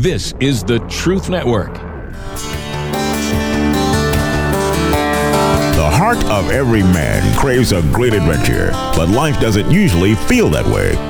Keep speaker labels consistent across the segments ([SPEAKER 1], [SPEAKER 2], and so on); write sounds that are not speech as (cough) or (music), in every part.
[SPEAKER 1] This is the Truth Network.
[SPEAKER 2] The heart of every man craves a great adventure, but life doesn't usually feel that way.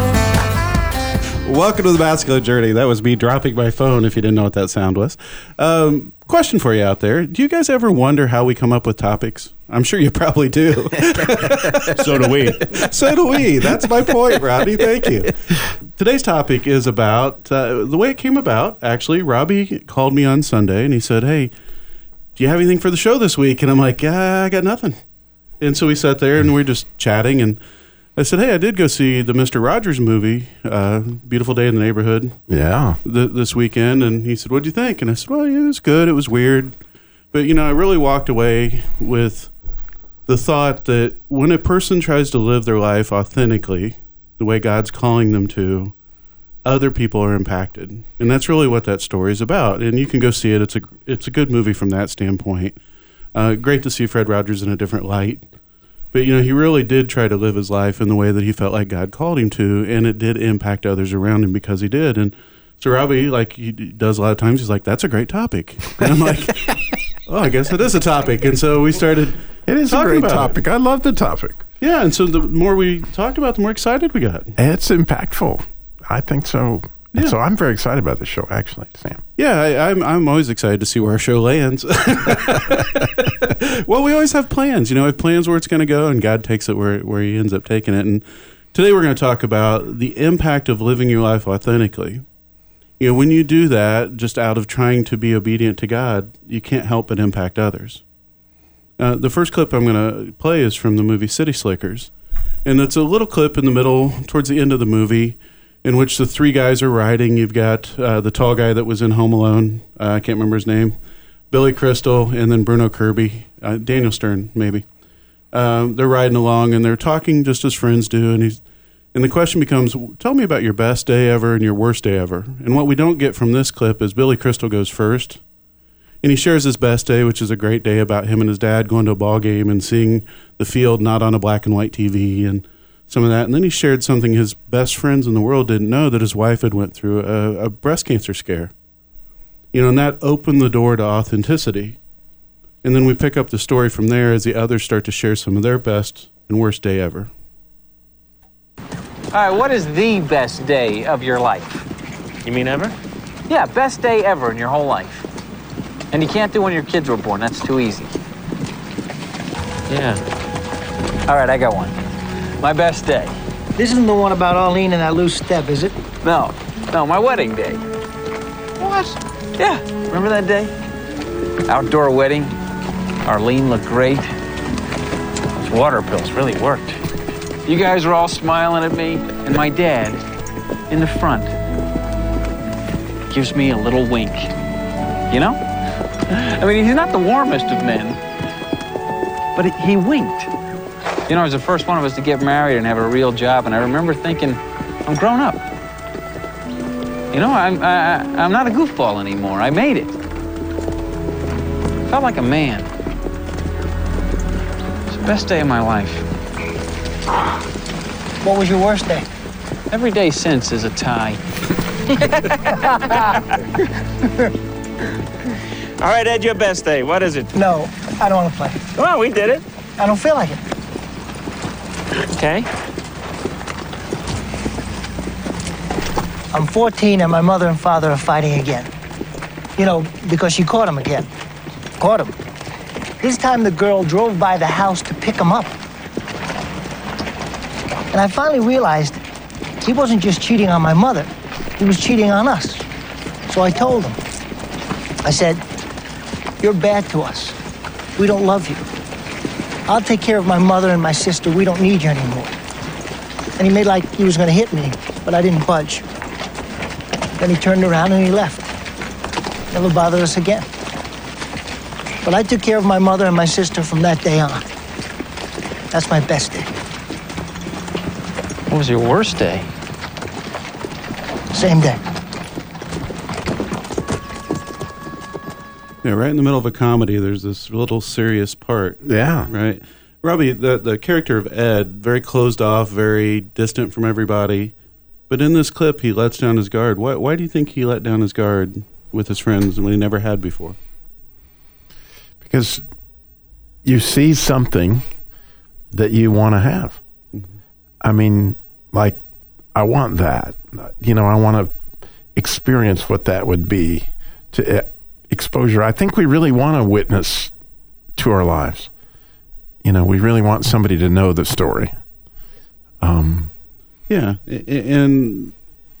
[SPEAKER 3] Welcome to the masculine journey. That was me dropping my phone. If you didn't know what that sound was, um, question for you out there: Do you guys ever wonder how we come up with topics? I'm sure you probably do. (laughs)
[SPEAKER 4] so do we. (laughs)
[SPEAKER 3] so do we. That's my point, Robbie. Thank you. Today's topic is about uh, the way it came about. Actually, Robbie called me on Sunday and he said, "Hey, do you have anything for the show this week?" And I'm like, "Yeah, I got nothing." And so we sat there and we are just chatting and. I said, "Hey, I did go see the Mister Rogers movie, uh, Beautiful Day in the Neighborhood,
[SPEAKER 5] Yeah.
[SPEAKER 3] th- this weekend." And he said, "What'd you think?" And I said, "Well, yeah, it was good. It was weird, but you know, I really walked away with the thought that when a person tries to live their life authentically, the way God's calling them to, other people are impacted, and that's really what that story is about. And you can go see it. It's a it's a good movie from that standpoint. Uh, great to see Fred Rogers in a different light. But you know, he really did try to live his life in the way that he felt like God called him to, and it did impact others around him because he did. And so Robbie, like he does a lot of times, he's like, "That's a great topic," and I'm like, (laughs) "Oh, I guess it is a topic." And so we started.
[SPEAKER 5] It is a great
[SPEAKER 3] about it.
[SPEAKER 5] topic. I love the topic.
[SPEAKER 3] Yeah, and so the more we talked about, it, the more excited we got.
[SPEAKER 5] It's impactful. I think so.
[SPEAKER 3] Yeah.
[SPEAKER 5] So I'm very excited about this show, actually, Sam.
[SPEAKER 3] Yeah, I, I'm I'm always excited to see where our show lands. (laughs) well, we always have plans. You know, we have plans where it's going to go, and God takes it where where He ends up taking it. And today we're going to talk about the impact of living your life authentically. You know, when you do that, just out of trying to be obedient to God, you can't help but impact others. Uh, the first clip I'm going to play is from the movie City Slickers, and it's a little clip in the middle, towards the end of the movie, in which the three guys are riding. You've got uh, the tall guy that was in Home Alone. Uh, I can't remember his name. Billy Crystal, and then Bruno Kirby, uh, Daniel Stern, maybe. Um, they're riding along and they're talking just as friends do. And he's, and the question becomes, tell me about your best day ever and your worst day ever. And what we don't get from this clip is Billy Crystal goes first, and he shares his best day, which is a great day about him and his dad going to a ball game and seeing the field not on a black and white TV and some of that. And then he shared something his best friends in the world didn't know that his wife had went through a, a breast cancer scare. You know, and that opened the door to authenticity. And then we pick up the story from there as the others start to share some of their best and worst day ever.
[SPEAKER 6] All right, what is the best day of your life?
[SPEAKER 4] You mean ever?
[SPEAKER 6] Yeah, best day ever in your whole life. And you can't do when your kids were born. That's too easy.
[SPEAKER 4] Yeah.
[SPEAKER 6] All right, I got one. My best day.
[SPEAKER 7] This isn't the one about Arlene and that loose step, is it?
[SPEAKER 6] No, no, my wedding day. What? Yeah, remember that day? Outdoor wedding. Arlene looked great. Those water pills really worked. You guys were all smiling at me, and my dad, in the front, gives me a little wink. You know? I mean, he's not the warmest of men, but he- he winked. You know, I was the first one of us to get married and have a real job, and I remember thinking, I'm grown up. You know, I'm, I, I- I'm not a goofball anymore. I made it. I Felt like a man. It's the best day of my life.
[SPEAKER 7] What was your worst day?
[SPEAKER 6] Every day since is a tie.
[SPEAKER 4] All right, Ed, your best day. What is it?
[SPEAKER 7] No, I don't want to play.
[SPEAKER 4] Come on, we did it.
[SPEAKER 7] I don't feel like it.
[SPEAKER 4] Okay.
[SPEAKER 7] I'm 14 and my mother and father are fighting again. You know, because she caught him again. Caught him. This time the girl drove by the house to pick him up. And I finally realized he wasn't just cheating on my mother, he was cheating on us. So I told him. I said, You're bad to us. We don't love you. I'll take care of my mother and my sister. We don't need you anymore. And he made like he was going to hit me, but I didn't budge. Then he turned around and he left. Never bothered us again. But I took care of my mother and my sister from that day on. That's my best day.
[SPEAKER 6] What was your worst day?
[SPEAKER 7] Same day.
[SPEAKER 3] Yeah, right in the middle of a comedy, there's this little serious part.
[SPEAKER 5] Yeah.
[SPEAKER 3] Right. Robbie, the the character of Ed, very closed off, very distant from everybody. But in this clip, he lets down his guard. Why, why do you think he let down his guard with his friends when he never had before?
[SPEAKER 5] Because you see something that you want to have. I mean, like, I want that. You know, I want to experience what that would be to uh, exposure. I think we really want to witness to our lives. You know, we really want somebody to know the story. Um,
[SPEAKER 3] Yeah, and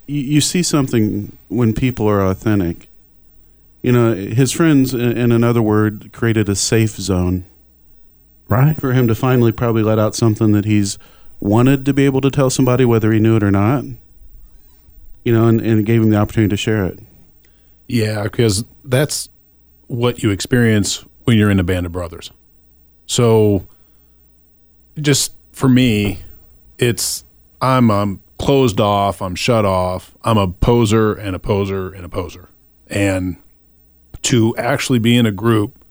[SPEAKER 3] you, see something when people are authentic. You know, his friends, in in another word, created a safe zone
[SPEAKER 5] right?
[SPEAKER 3] for him to finally probably let out something that he's wanted to be able to tell somebody, whether he knew it or not. You know, and, and gave him the opportunity to share it.
[SPEAKER 8] Yeah, because that's what you experience when you're in a band of brothers. So, just for me, it's I'm um, closed off, I'm shut off, I'm a poser and a poser and a poser. And to actually be in a group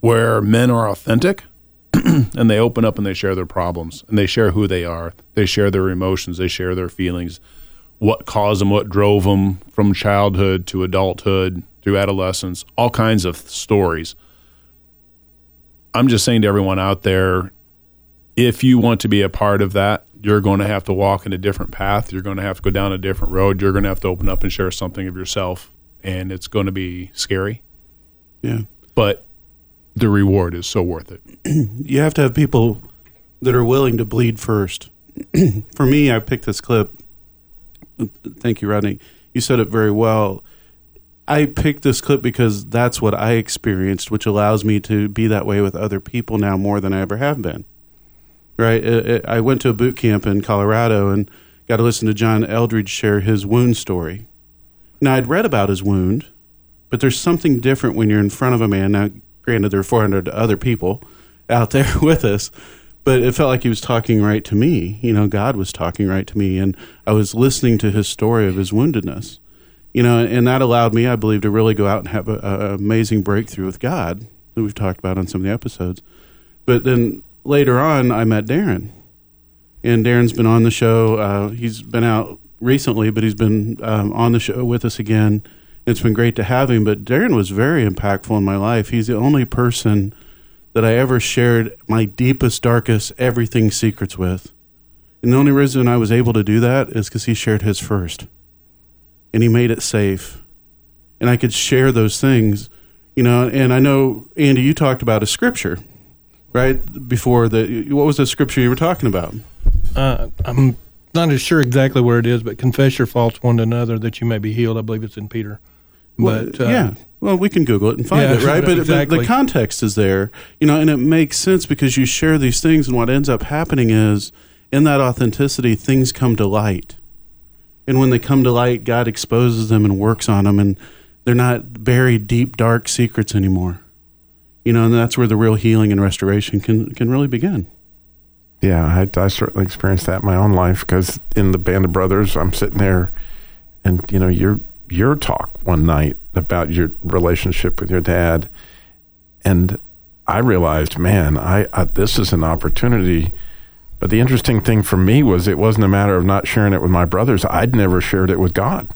[SPEAKER 8] where men are authentic (clears throat) and they open up and they share their problems and they share who they are, they share their emotions, they share their feelings, what caused them, what drove them from childhood to adulthood through adolescence, all kinds of stories. I'm just saying to everyone out there if you want to be a part of that, you're going to have to walk in a different path. You're going to have to go down a different road. You're going to have to open up and share something of yourself, and it's going to be scary,
[SPEAKER 3] Yeah.
[SPEAKER 8] but the reward is so worth it. (clears throat)
[SPEAKER 3] you have to have people that are willing to bleed first. (clears throat) For me, I picked this clip. Thank you, Rodney. You said it very well. I picked this clip because that's what I experienced, which allows me to be that way with other people now more than I ever have been. Right? It- it- I went to a boot camp in Colorado and got to listen to John Eldredge share his wound story. Now, I'd read about his wound, but there's something different when you're in front of a man. Now, granted, there are 400 other people out there (laughs) with us, but it felt like he was talking right to me. You know, God was talking right to me, and I was listening to his story of his woundedness. You know, and that allowed me, I believe, to really go out and have an amazing breakthrough with God that we've talked about on some of the episodes. But then later on, I met Darren, and Darren's been on the show. Uh, he's been out recently, but he's been um, on the show with us again. It's been great to have him. But Darren was very impactful in my life. He's the only person that I ever shared my deepest, darkest, everything secrets with. And the only reason I was able to do that is because he shared his first. And he made it safe. And I could share those things, you know. And I know, Andy, you talked about a scripture, right? Before the, what was the scripture you were talking about?
[SPEAKER 9] Uh, I'm not as sure exactly where it is, but confess your faults one to another that you may be healed. I believe it's in Peter. But
[SPEAKER 3] Well,
[SPEAKER 9] uh,
[SPEAKER 3] yeah, well, we can Google it and find
[SPEAKER 9] Yeah,
[SPEAKER 3] it, right? But, but the context is there, you know, and it makes sense because you share these things, and what ends up happening is in that authenticity, things come to light, and when they come to light, God exposes them and works on them, and they're not buried deep, dark secrets anymore. You know, and that's where the real healing and restoration can can really begin.
[SPEAKER 5] Yeah, I, I certainly experienced that in my own life because in the band of brothers, I'm sitting there, and you know your your talk one night about your relationship with your dad, and I realized, man, I, I this is an opportunity. But the interesting thing for me was it wasn't a matter of not sharing it with my brothers. I'd never shared it with God,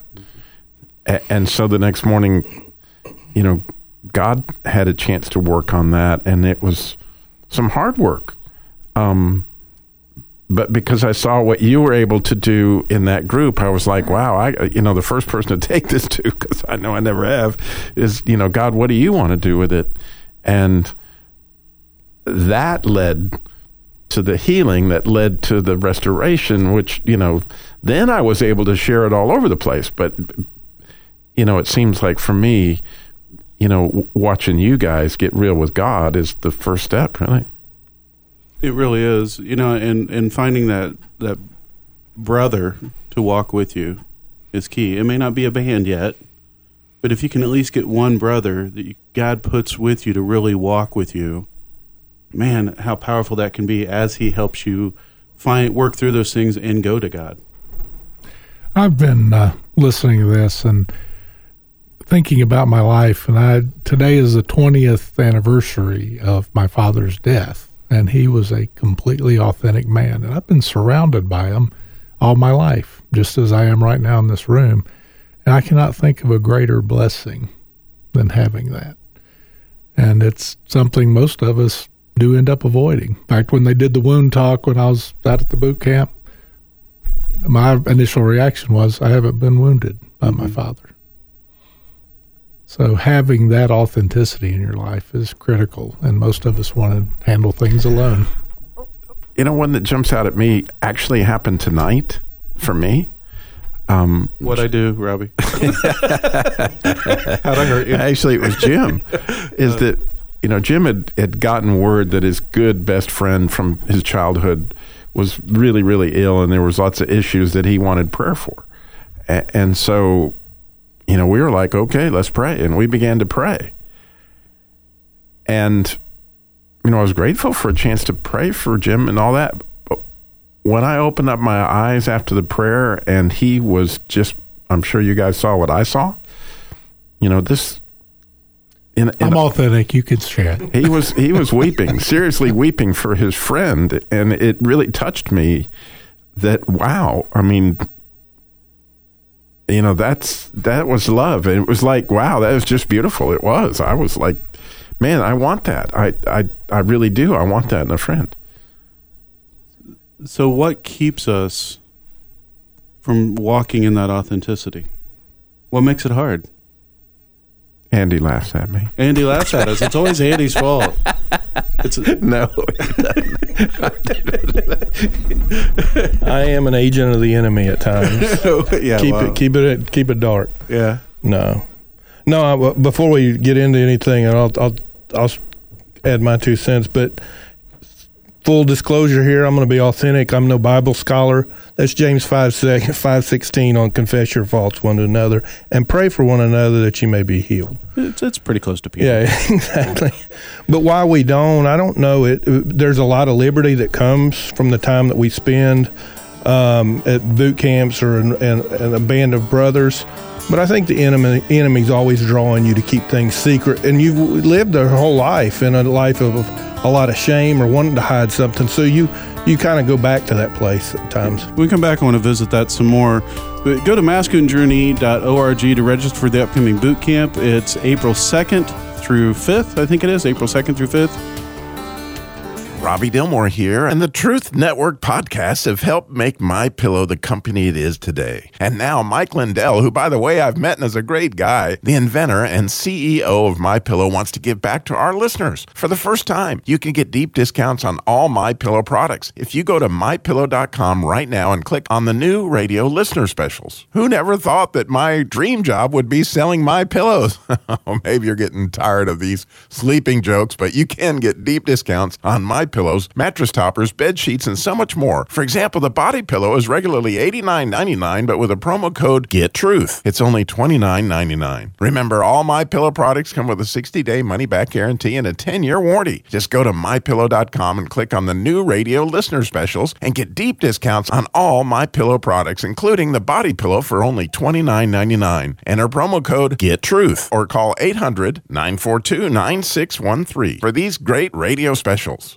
[SPEAKER 5] A- and so the next morning, you know, God had a chance to work on that, and it was some hard work. Um, but because I saw what you were able to do in that group, I was like, wow, I, you know, the first person to (laughs) take this to, because I know I never have, is, you know, God, what do you want to do with it? And that led to the healing that led to the restoration, which, you know, then I was able to share it all over the place. But, you know, it seems like for me, you know, watching you guys get real with God is the first step, really.
[SPEAKER 3] It really is, you know, and and finding that that brother to walk with you is key. It may not be a band yet, But if you can at least get one brother that you, God puts with you to really walk with you, man, how powerful that can be as He helps you find work through those things and go to God.
[SPEAKER 10] I've been uh, listening to this and thinking about my life, and I today is the twentieth anniversary of my father's death, and he was a completely authentic man, and I've been surrounded by him all my life, just as I am right now in this room, and I cannot think of a greater blessing than having that, and it's something most of us do end up avoiding. In fact, when they did the wound talk when I was out at the boot camp, my initial reaction was, I haven't been wounded by my mm-hmm. father. So having that authenticity in your life is critical, and most of us want to handle things alone.
[SPEAKER 5] You know, one that jumps out at me actually happened tonight for me. Um,
[SPEAKER 3] What I do, Robbie? (laughs) How'd I hurt you?
[SPEAKER 5] Actually, it was Jim. (laughs) is that you know Jim had had gotten word that his good best friend from his childhood was really really ill, and there was lots of issues that he wanted prayer for, A- and so you know we were like, okay, let's pray, and we began to pray, and you know I was grateful for a chance to pray for Jim and all that. But when I opened up my eyes after the prayer, and he was just, I'm sure you guys saw what I saw. You know this in, in
[SPEAKER 10] I'm authentic. You can share it.
[SPEAKER 5] he was he was weeping, (laughs) seriously weeping for his friend, and it really touched me. That wow, I mean, you know, that's that was love, and it was like wow, that was just beautiful. It was. I was like, man, I want that. I I I really do. I want that in a friend.
[SPEAKER 3] So, what keeps us from walking in that authenticity? What makes it hard?
[SPEAKER 5] Andy laughs at me.
[SPEAKER 3] Andy laughs at us. It's always Andy's fault. It's (laughs)
[SPEAKER 5] No,
[SPEAKER 9] I am an agent of the enemy at times. (laughs)
[SPEAKER 3] Oh, yeah.
[SPEAKER 9] keep
[SPEAKER 3] wow.
[SPEAKER 9] it, keep it, keep it dark.
[SPEAKER 3] Yeah.
[SPEAKER 9] No, no. I, before we get into anything, and I'll, I'll, I'll add my two cents. But full disclosure here, I'm going to be authentic. I'm no Bible scholar. That's James five (laughs) five sixteen on confess your faults one to another and pray for one another that you may be healed.
[SPEAKER 3] It's, it's pretty close to Peter.
[SPEAKER 9] Yeah, (laughs) exactly. But why we don't, I don't know. It there's a lot of liberty that comes from the time that we spend um, at boot camps or in, in, in a band of brothers. But I think the enemy enemy's always drawing you to keep things secret, and you've lived a whole life in a life of a lot of shame or wanting to hide something. So you you kind of go back to that place at times.
[SPEAKER 3] We come back, I want to visit that some more. But go to masculinejourney.org to register for the upcoming boot camp. It's April 2nd through 5th, I think it is, April 2nd through 5th.
[SPEAKER 2] Robbie Dilmore here, and the Truth Network podcasts have helped make My Pillow the company it is today. And now Mike Lindell, who by the way I've met and is a great guy, the inventor and CEO of My Pillow, wants to give back to our listeners. For the first time, you can get deep discounts on all My Pillow products if you go to mypillow.com right now and click on the new radio listener specials. Who never thought that my dream job would be selling my pillows? (laughs) Maybe you're getting tired of these sleeping jokes, but you can get deep discounts on my pillows, mattress toppers, bed sheets, and so much more. For example, the body pillow is regularly $89.99, but with a promo code GETTRUTH, it's only $29.99. Remember, all my pillow products come with a 60-day money-back guarantee and a 10-year warranty. Just go to mypillow.com and click on the new radio listener specials and get deep discounts on all my pillow products, including the body pillow for only $29.99. Enter promo code GETTRUTH or call 800-942-9613 for these great radio specials.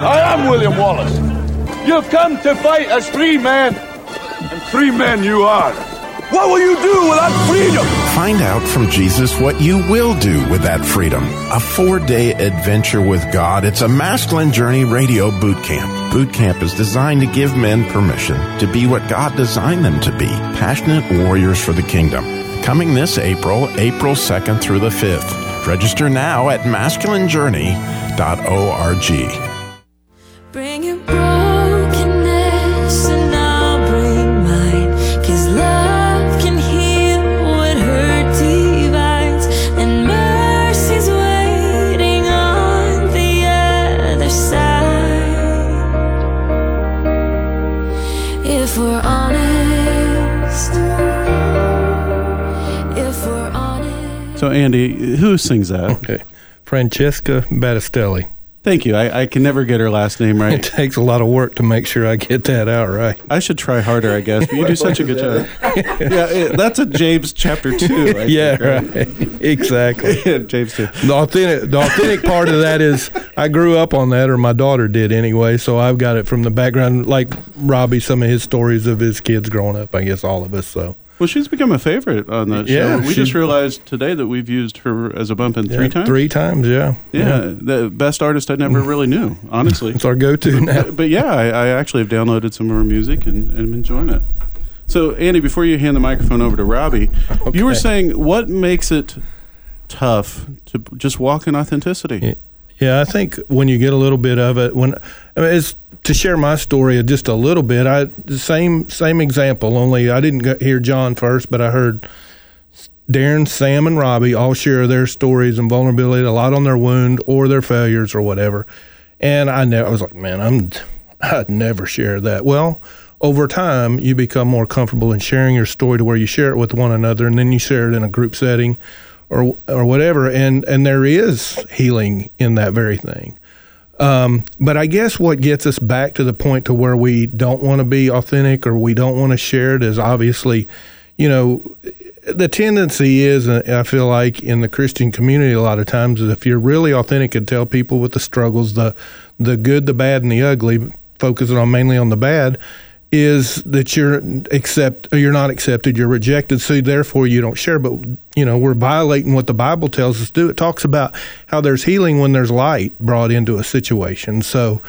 [SPEAKER 11] I am William Wallace. You've come to fight as free men, and free men you are. What will you do without freedom?
[SPEAKER 2] Find out from Jesus what you will do with that freedom. A four day adventure with God. It's a masculine journey radio boot camp. Boot camp is designed to give men permission to be what God designed them to be passionate warriors for the kingdom.
[SPEAKER 5] coming this April, April 2nd through the 5th. Register now at masculinejourney.org.
[SPEAKER 3] Andy, who sings that?
[SPEAKER 9] Okay. Francesca Battistelli.
[SPEAKER 3] Thank you. I, I can never get her last name right. (laughs)
[SPEAKER 9] It takes a lot of work to make sure I get that out right.
[SPEAKER 3] I should try harder, I guess. But you do such a good job. (laughs) Yeah, it, that's a James chapter two. I (laughs)
[SPEAKER 9] yeah,
[SPEAKER 3] think,
[SPEAKER 9] right. exactly.
[SPEAKER 3] Yeah, James two.
[SPEAKER 9] The authentic, the authentic part of that is I grew up on that, or my daughter did anyway. So I've got it from the background, like Robbie, some of his stories of his kids growing up. I guess all of us. So
[SPEAKER 3] Well, she's become a favorite on the
[SPEAKER 9] Yeah,
[SPEAKER 3] show. We
[SPEAKER 9] she-
[SPEAKER 3] just realized today that we've used her as a bump in three times.
[SPEAKER 9] Three times, yeah.
[SPEAKER 3] Yeah, the best artist I never really knew, (laughs) honestly.
[SPEAKER 9] It's our go-to now.
[SPEAKER 3] but yeah, I, I actually have downloaded some of her music and, and I'm enjoying it. So, Andy, before you hand the microphone over to Robbie, you were saying what makes it tough to just walk in authenticity?
[SPEAKER 9] Yeah, I think when you get a little bit of it, when I mean, it's to share my story just a little bit. I same same example, only I didn't hear John first, but I heard Darren, Sam, and Robbie all share their stories and vulnerability, a lot on their wound or their failures or whatever. And I know I was like, man, I'm I'd never share that. Well, over time, you become more comfortable in sharing your story to where you share it with one another, and then you share it in a group setting, or or whatever. And and there is healing in that very thing. Um, but I guess what gets us back to the point to where we don't want to be authentic or we don't want to share it is obviously, you know, the tendency is, uh, I feel like in the Christian community, a lot of times, is if you're really authentic and tell people with the struggles, the the good, the bad, and the ugly, focusing on mainly on the bad, is that you're accept you're not accepted, you're rejected, so therefore you don't share. But you know, we're violating what the Bible tells us to do. It talks about how there's healing when there's light brought into a situation. So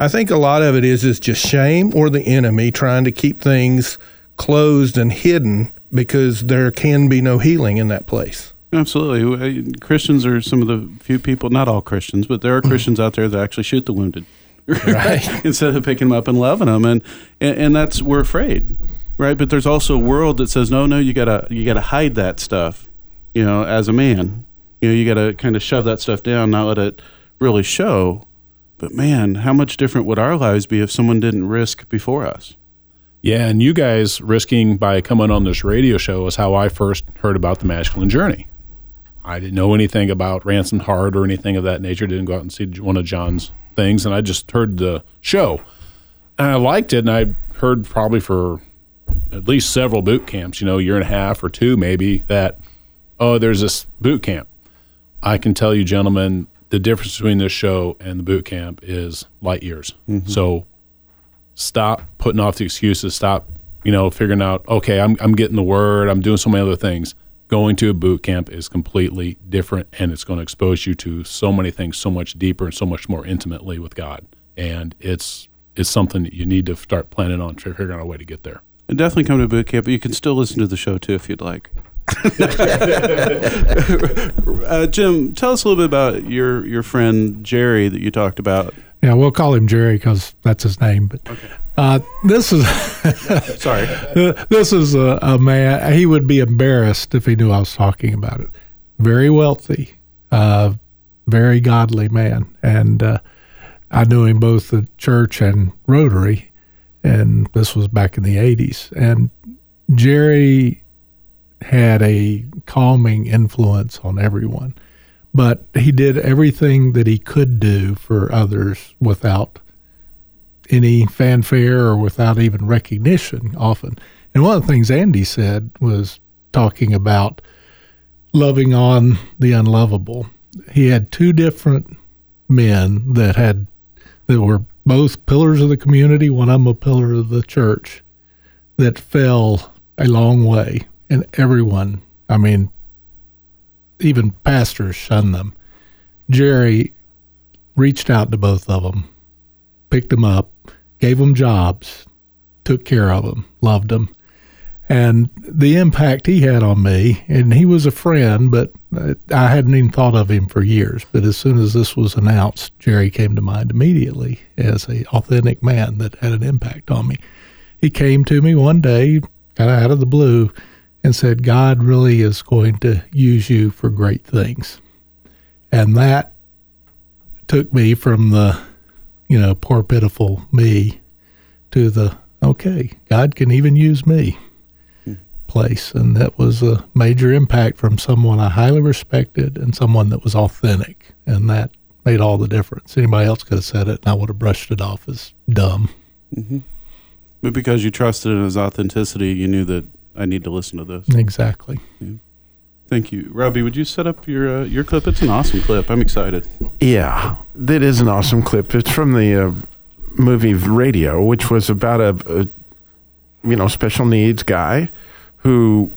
[SPEAKER 9] I think a lot of it is is just shame or the enemy trying to keep things closed and hidden because there can be no healing in that place.
[SPEAKER 3] Absolutely. Christians are some of the few people, not all Christians, but there are Christians out there that actually shoot the wounded.
[SPEAKER 9] Right. (laughs)
[SPEAKER 3] Instead of picking them up and loving them. And, and, and that's, we're afraid. Right. But there's also a world that says, no, no, you gotta, you gotta hide that stuff, you know, as a man. You know, you gotta kind of shove that stuff down, not let it really show. But man, how much different would our lives be if someone didn't risk before us?
[SPEAKER 8] Yeah, and you guys risking by coming on this radio show is how I first heard about the masculine journey. I didn't know anything about Ransomed Heart or anything of that nature. Didn't go out and see one of John's things, and I just heard the show, and I liked it. And I heard probably for at least several boot camps, you know, a year and a half or two maybe, that oh, there's this boot camp. I can tell you, gentlemen, the difference between this show and the boot camp is light years. Mm-hmm. So stop putting off the excuses. Stop, you know, figuring out, okay, I'm, I'm getting the word. I'm doing so many other things. Going to a boot camp is completely different and it's going to expose you to so many things so much deeper and so much more intimately with God. And it's, it's something that you need to start planning on figuring out a way to get there.
[SPEAKER 3] And definitely come to boot camp, but you can still listen to the show too if you'd like. (laughs) uh, Jim, tell us a little bit about your your friend Jerry that you talked about.
[SPEAKER 10] Yeah, we'll call him Jerry because that's his name. But uh, this is (laughs)
[SPEAKER 3] sorry.
[SPEAKER 10] this is a, a man. He would be embarrassed if he knew I was talking about it. Very wealthy, uh, very godly man, and uh, I knew him both at church and Rotary, and this was back in the '80s. And Jerry had a calming influence on everyone but he did everything that he could do for others without any fanfare or without even recognition often. And one of the things Andy said was talking about loving on the unlovable. He had two different men that had that were both pillars of the community, one of them a pillar of the church, that fell a long way. And everyone, I mean, even pastors shun them. Jerry reached out to both of them, picked them up, gave them jobs, took care of them, loved them, and the impact he had on me. And he was a friend, but I hadn't even thought of him for years. But as soon as this was announced, Jerry came to mind immediately as a authentic man that had an impact on me. He came to me one day, kind of out of the blue, and said, "God really is going to use you for great things," and that took me from the, you know, poor pitiful me to the okay, God can even use me place. And that was a major impact from someone I highly respected and someone that was authentic. And that made all the difference. Anybody else could have said it and I would have brushed it off as dumb.
[SPEAKER 3] Mm-hmm. But because you trusted in his authenticity, you knew that I need to listen to this.
[SPEAKER 10] Exactly.
[SPEAKER 3] Yeah. Thank you, Robbie. Would you set up your uh, your clip? It's an awesome clip. I'm excited.
[SPEAKER 5] Yeah, that is an awesome clip. It's from the uh, movie Radio, which was about a, a you know special needs guy who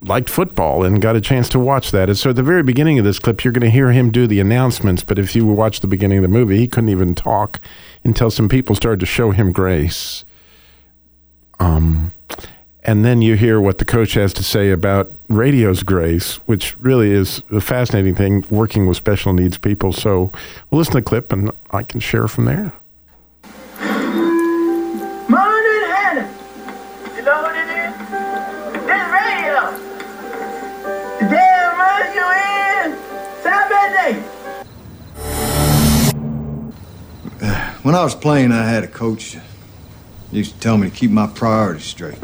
[SPEAKER 5] liked football and got a chance to watch that. And so at the very beginning of this clip, you're going to hear him do the announcements. But if you watch the beginning of the movie, he couldn't even talk until some people started to show him grace. Um, and then you hear what the coach has to say about radio's grace, which really is a fascinating thing working with special needs people. So we'll listen to the clip and I can share from there.
[SPEAKER 12] Morning, Hannah. You know what it is? This radio. The damn run you in. Saturday.
[SPEAKER 13] When I was playing, I had a coach. He used to tell me to keep my priorities straight.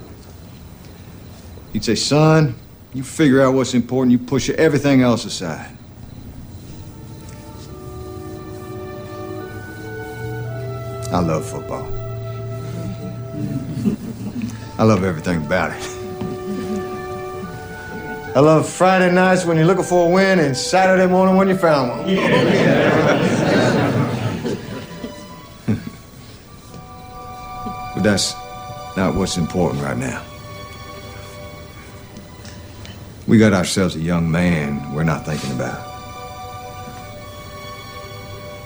[SPEAKER 13] He'd say, son, you figure out what's important, you push everything else aside. I love football. I love everything about it. I love Friday nights when you're looking for a win and Saturday morning when you found one. (laughs) but that's not what's important right now. We got ourselves a young man we're not thinking about.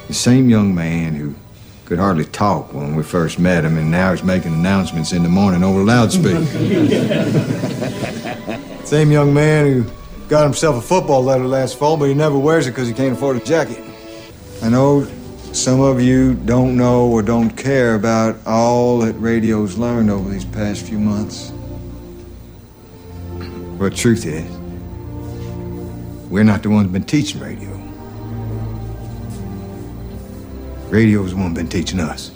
[SPEAKER 13] The same young man who could hardly talk when we first met him, and now he's making announcements in the morning over loudspeaker. (laughs) Same young man who got himself a football letter last fall, but he never wears it because he can't afford a jacket. I know some of you don't know or don't care about all that radio's learned over these past few months. But truth is, we're not the ones been teaching radio. Radio's the one been teaching us.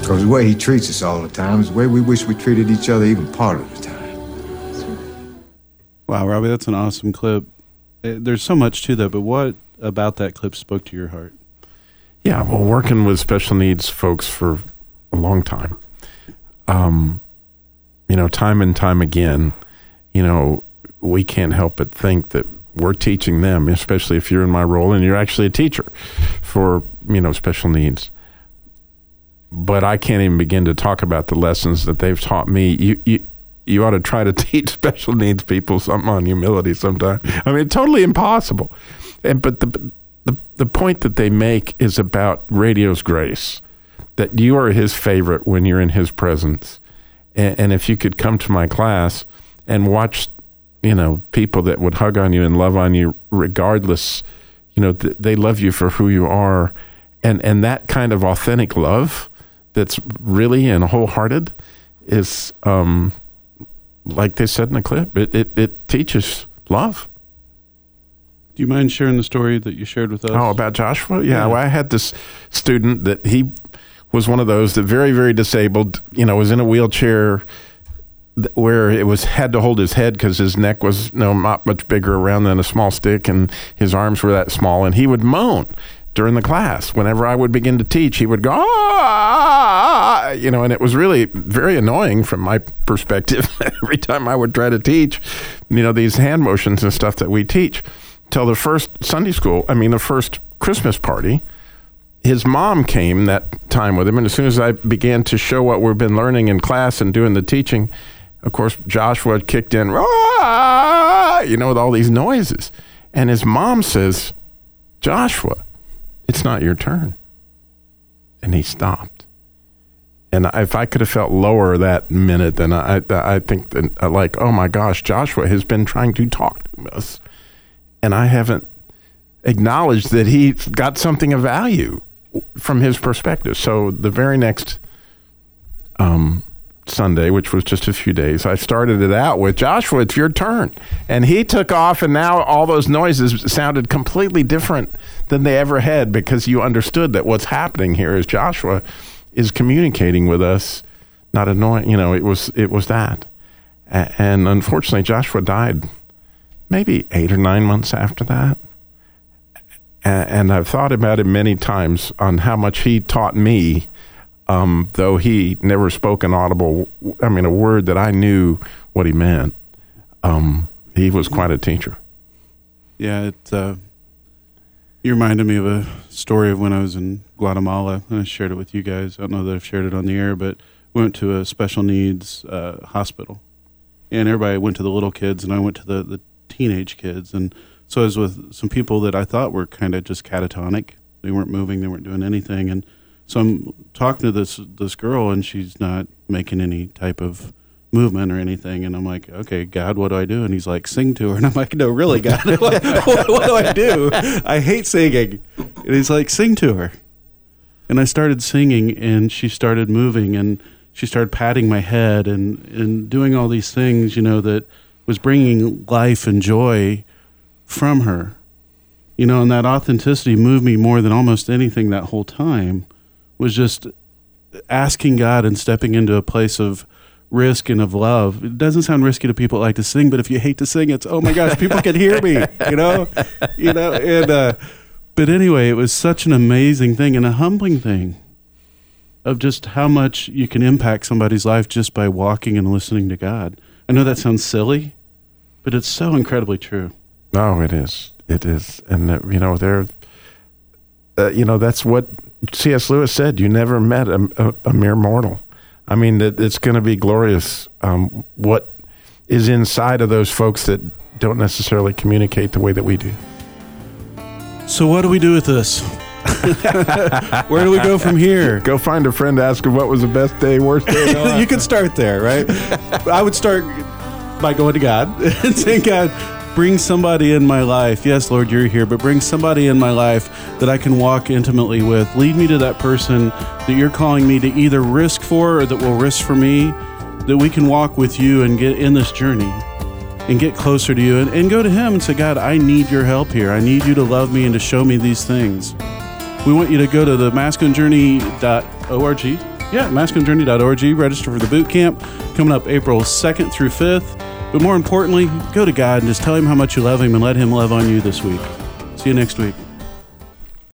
[SPEAKER 13] Because the way he treats us all the time is the way we wish we treated each other even part of the time.
[SPEAKER 3] Wow, Robbie, that's an awesome clip. Uh, There's so much to that, but what about that clip spoke to your heart?
[SPEAKER 5] Yeah, well, working with special needs folks for a long time, um, you know, time and time again, you know, we can't help but think that we're teaching them, especially if you're in my role and you're actually a teacher for, you know, special needs. But I can't even begin to talk about the lessons that they've taught me. You, you, you ought to try to (laughs) teach special needs people something on humility sometime. I mean, totally impossible. And, but the, the, the point that they make is about radio's grace, that you are his favorite when you're in his presence. And, and if you could come to my class and watch, you know, people that would hug on you and love on you regardless, you know, th- they love you for who you are. And, and that kind of authentic love that's really and wholehearted is, um, like they said in the clip, it, it, it teaches love.
[SPEAKER 3] Do you mind sharing the story that you shared with us?
[SPEAKER 5] Oh, about Joshua? Yeah, Well, I had this student that he was one of those that very, very disabled. You know, was in a wheelchair where it was had to hold his head because his neck was you know, not much bigger around than a small stick, and his arms were that small, and he would moan during the class. Whenever I would begin to teach, he would go, ah, you know, and it was really very annoying from my perspective. (laughs) Every time I would try to teach, you know, these hand motions and stuff that we teach, till the first Sunday school, I mean, the first Christmas party, his mom came that time with him, and as soon as I began to show what we've been learning in class and doing the teaching, of course, Joshua kicked in, you know, with all these noises. And his mom says, Joshua, it's not your turn. And he stopped. And if I could have felt lower that minute, then I I think that uh, like, oh my gosh, Joshua has been trying to talk to us, and I haven't acknowledged that he got something of value from his perspective. So the very next um, Sunday, which was just a few days, I started it out with Joshua, it's your turn. And he took off, and now all those noises sounded completely different than they ever had because you understood that what's happening here is Joshua is communicating with us, not annoying. You know, it was it was that. And unfortunately, Joshua died maybe eight or nine months after that. A- And I've thought about it many times on how much he taught me um, though he never spoke an audible, I mean, a word that I knew what he meant. Um, he was quite a teacher.
[SPEAKER 3] Yeah, it. Uh, you reminded me of a story of when I was in Guatemala, and I shared it with you guys. I don't know that I've shared it on the air, but we went to a special needs uh, hospital, and everybody went to the little kids, and I went to the the teenage kids, and so I was with some people that I thought were kind of just catatonic. They weren't moving, they weren't doing anything, and so I'm talking to this this girl, and she's not making any type of movement or anything. And I'm like, okay, God, what do I do? And he's like, sing to her. (laughs) And I'm like, no, really, God, (laughs) what, what, what do I do? I hate singing. And he's like, sing to her. And I started singing, and she started moving, and she started patting my head and and doing all these things, you know, that was bringing life and joy from her. You know, and that authenticity moved me more than almost anything that whole time was just asking God and stepping into a place of risk and of love. It doesn't sound risky to people that like to sing, but if you hate to sing, it's oh my gosh, people can hear me, (laughs) you know, you know. And uh, but anyway, it was such an amazing thing and a humbling thing of just how much you can impact somebody's life just by walking and listening to God. I know that sounds silly, but it's so incredibly true.
[SPEAKER 5] No, it is. It is, and uh, you know there. Uh, you know that's what C.S. Lewis said. You never met a, a, a mere mortal. I mean, that it's going to be glorious. Um, what is inside of those folks that don't necessarily communicate the way that we do.
[SPEAKER 3] So what do we do with this? (laughs) Where do we go from here?
[SPEAKER 5] Go find a friend, ask him what was the best day, worst day. of (laughs) their life.
[SPEAKER 3] you could start there, right? I would start by going to God and saying, God, bring somebody in my life. Yes, Lord, you're here, but bring somebody in my life that I can walk intimately with. Lead me to that person that you're calling me to either risk for or that will risk for me, that we can walk with you and get in this journey and get closer to you and, and go to Him and say, God, I need your help here. I need you to love me and to show me these things. We want you to go to the masculinejourney.org. Yeah, masculinejourney.org. Register for the boot camp coming up April 2nd through 5th. But more importantly, go to God and just tell Him how much you love Him and let Him love on you this week. See you next week.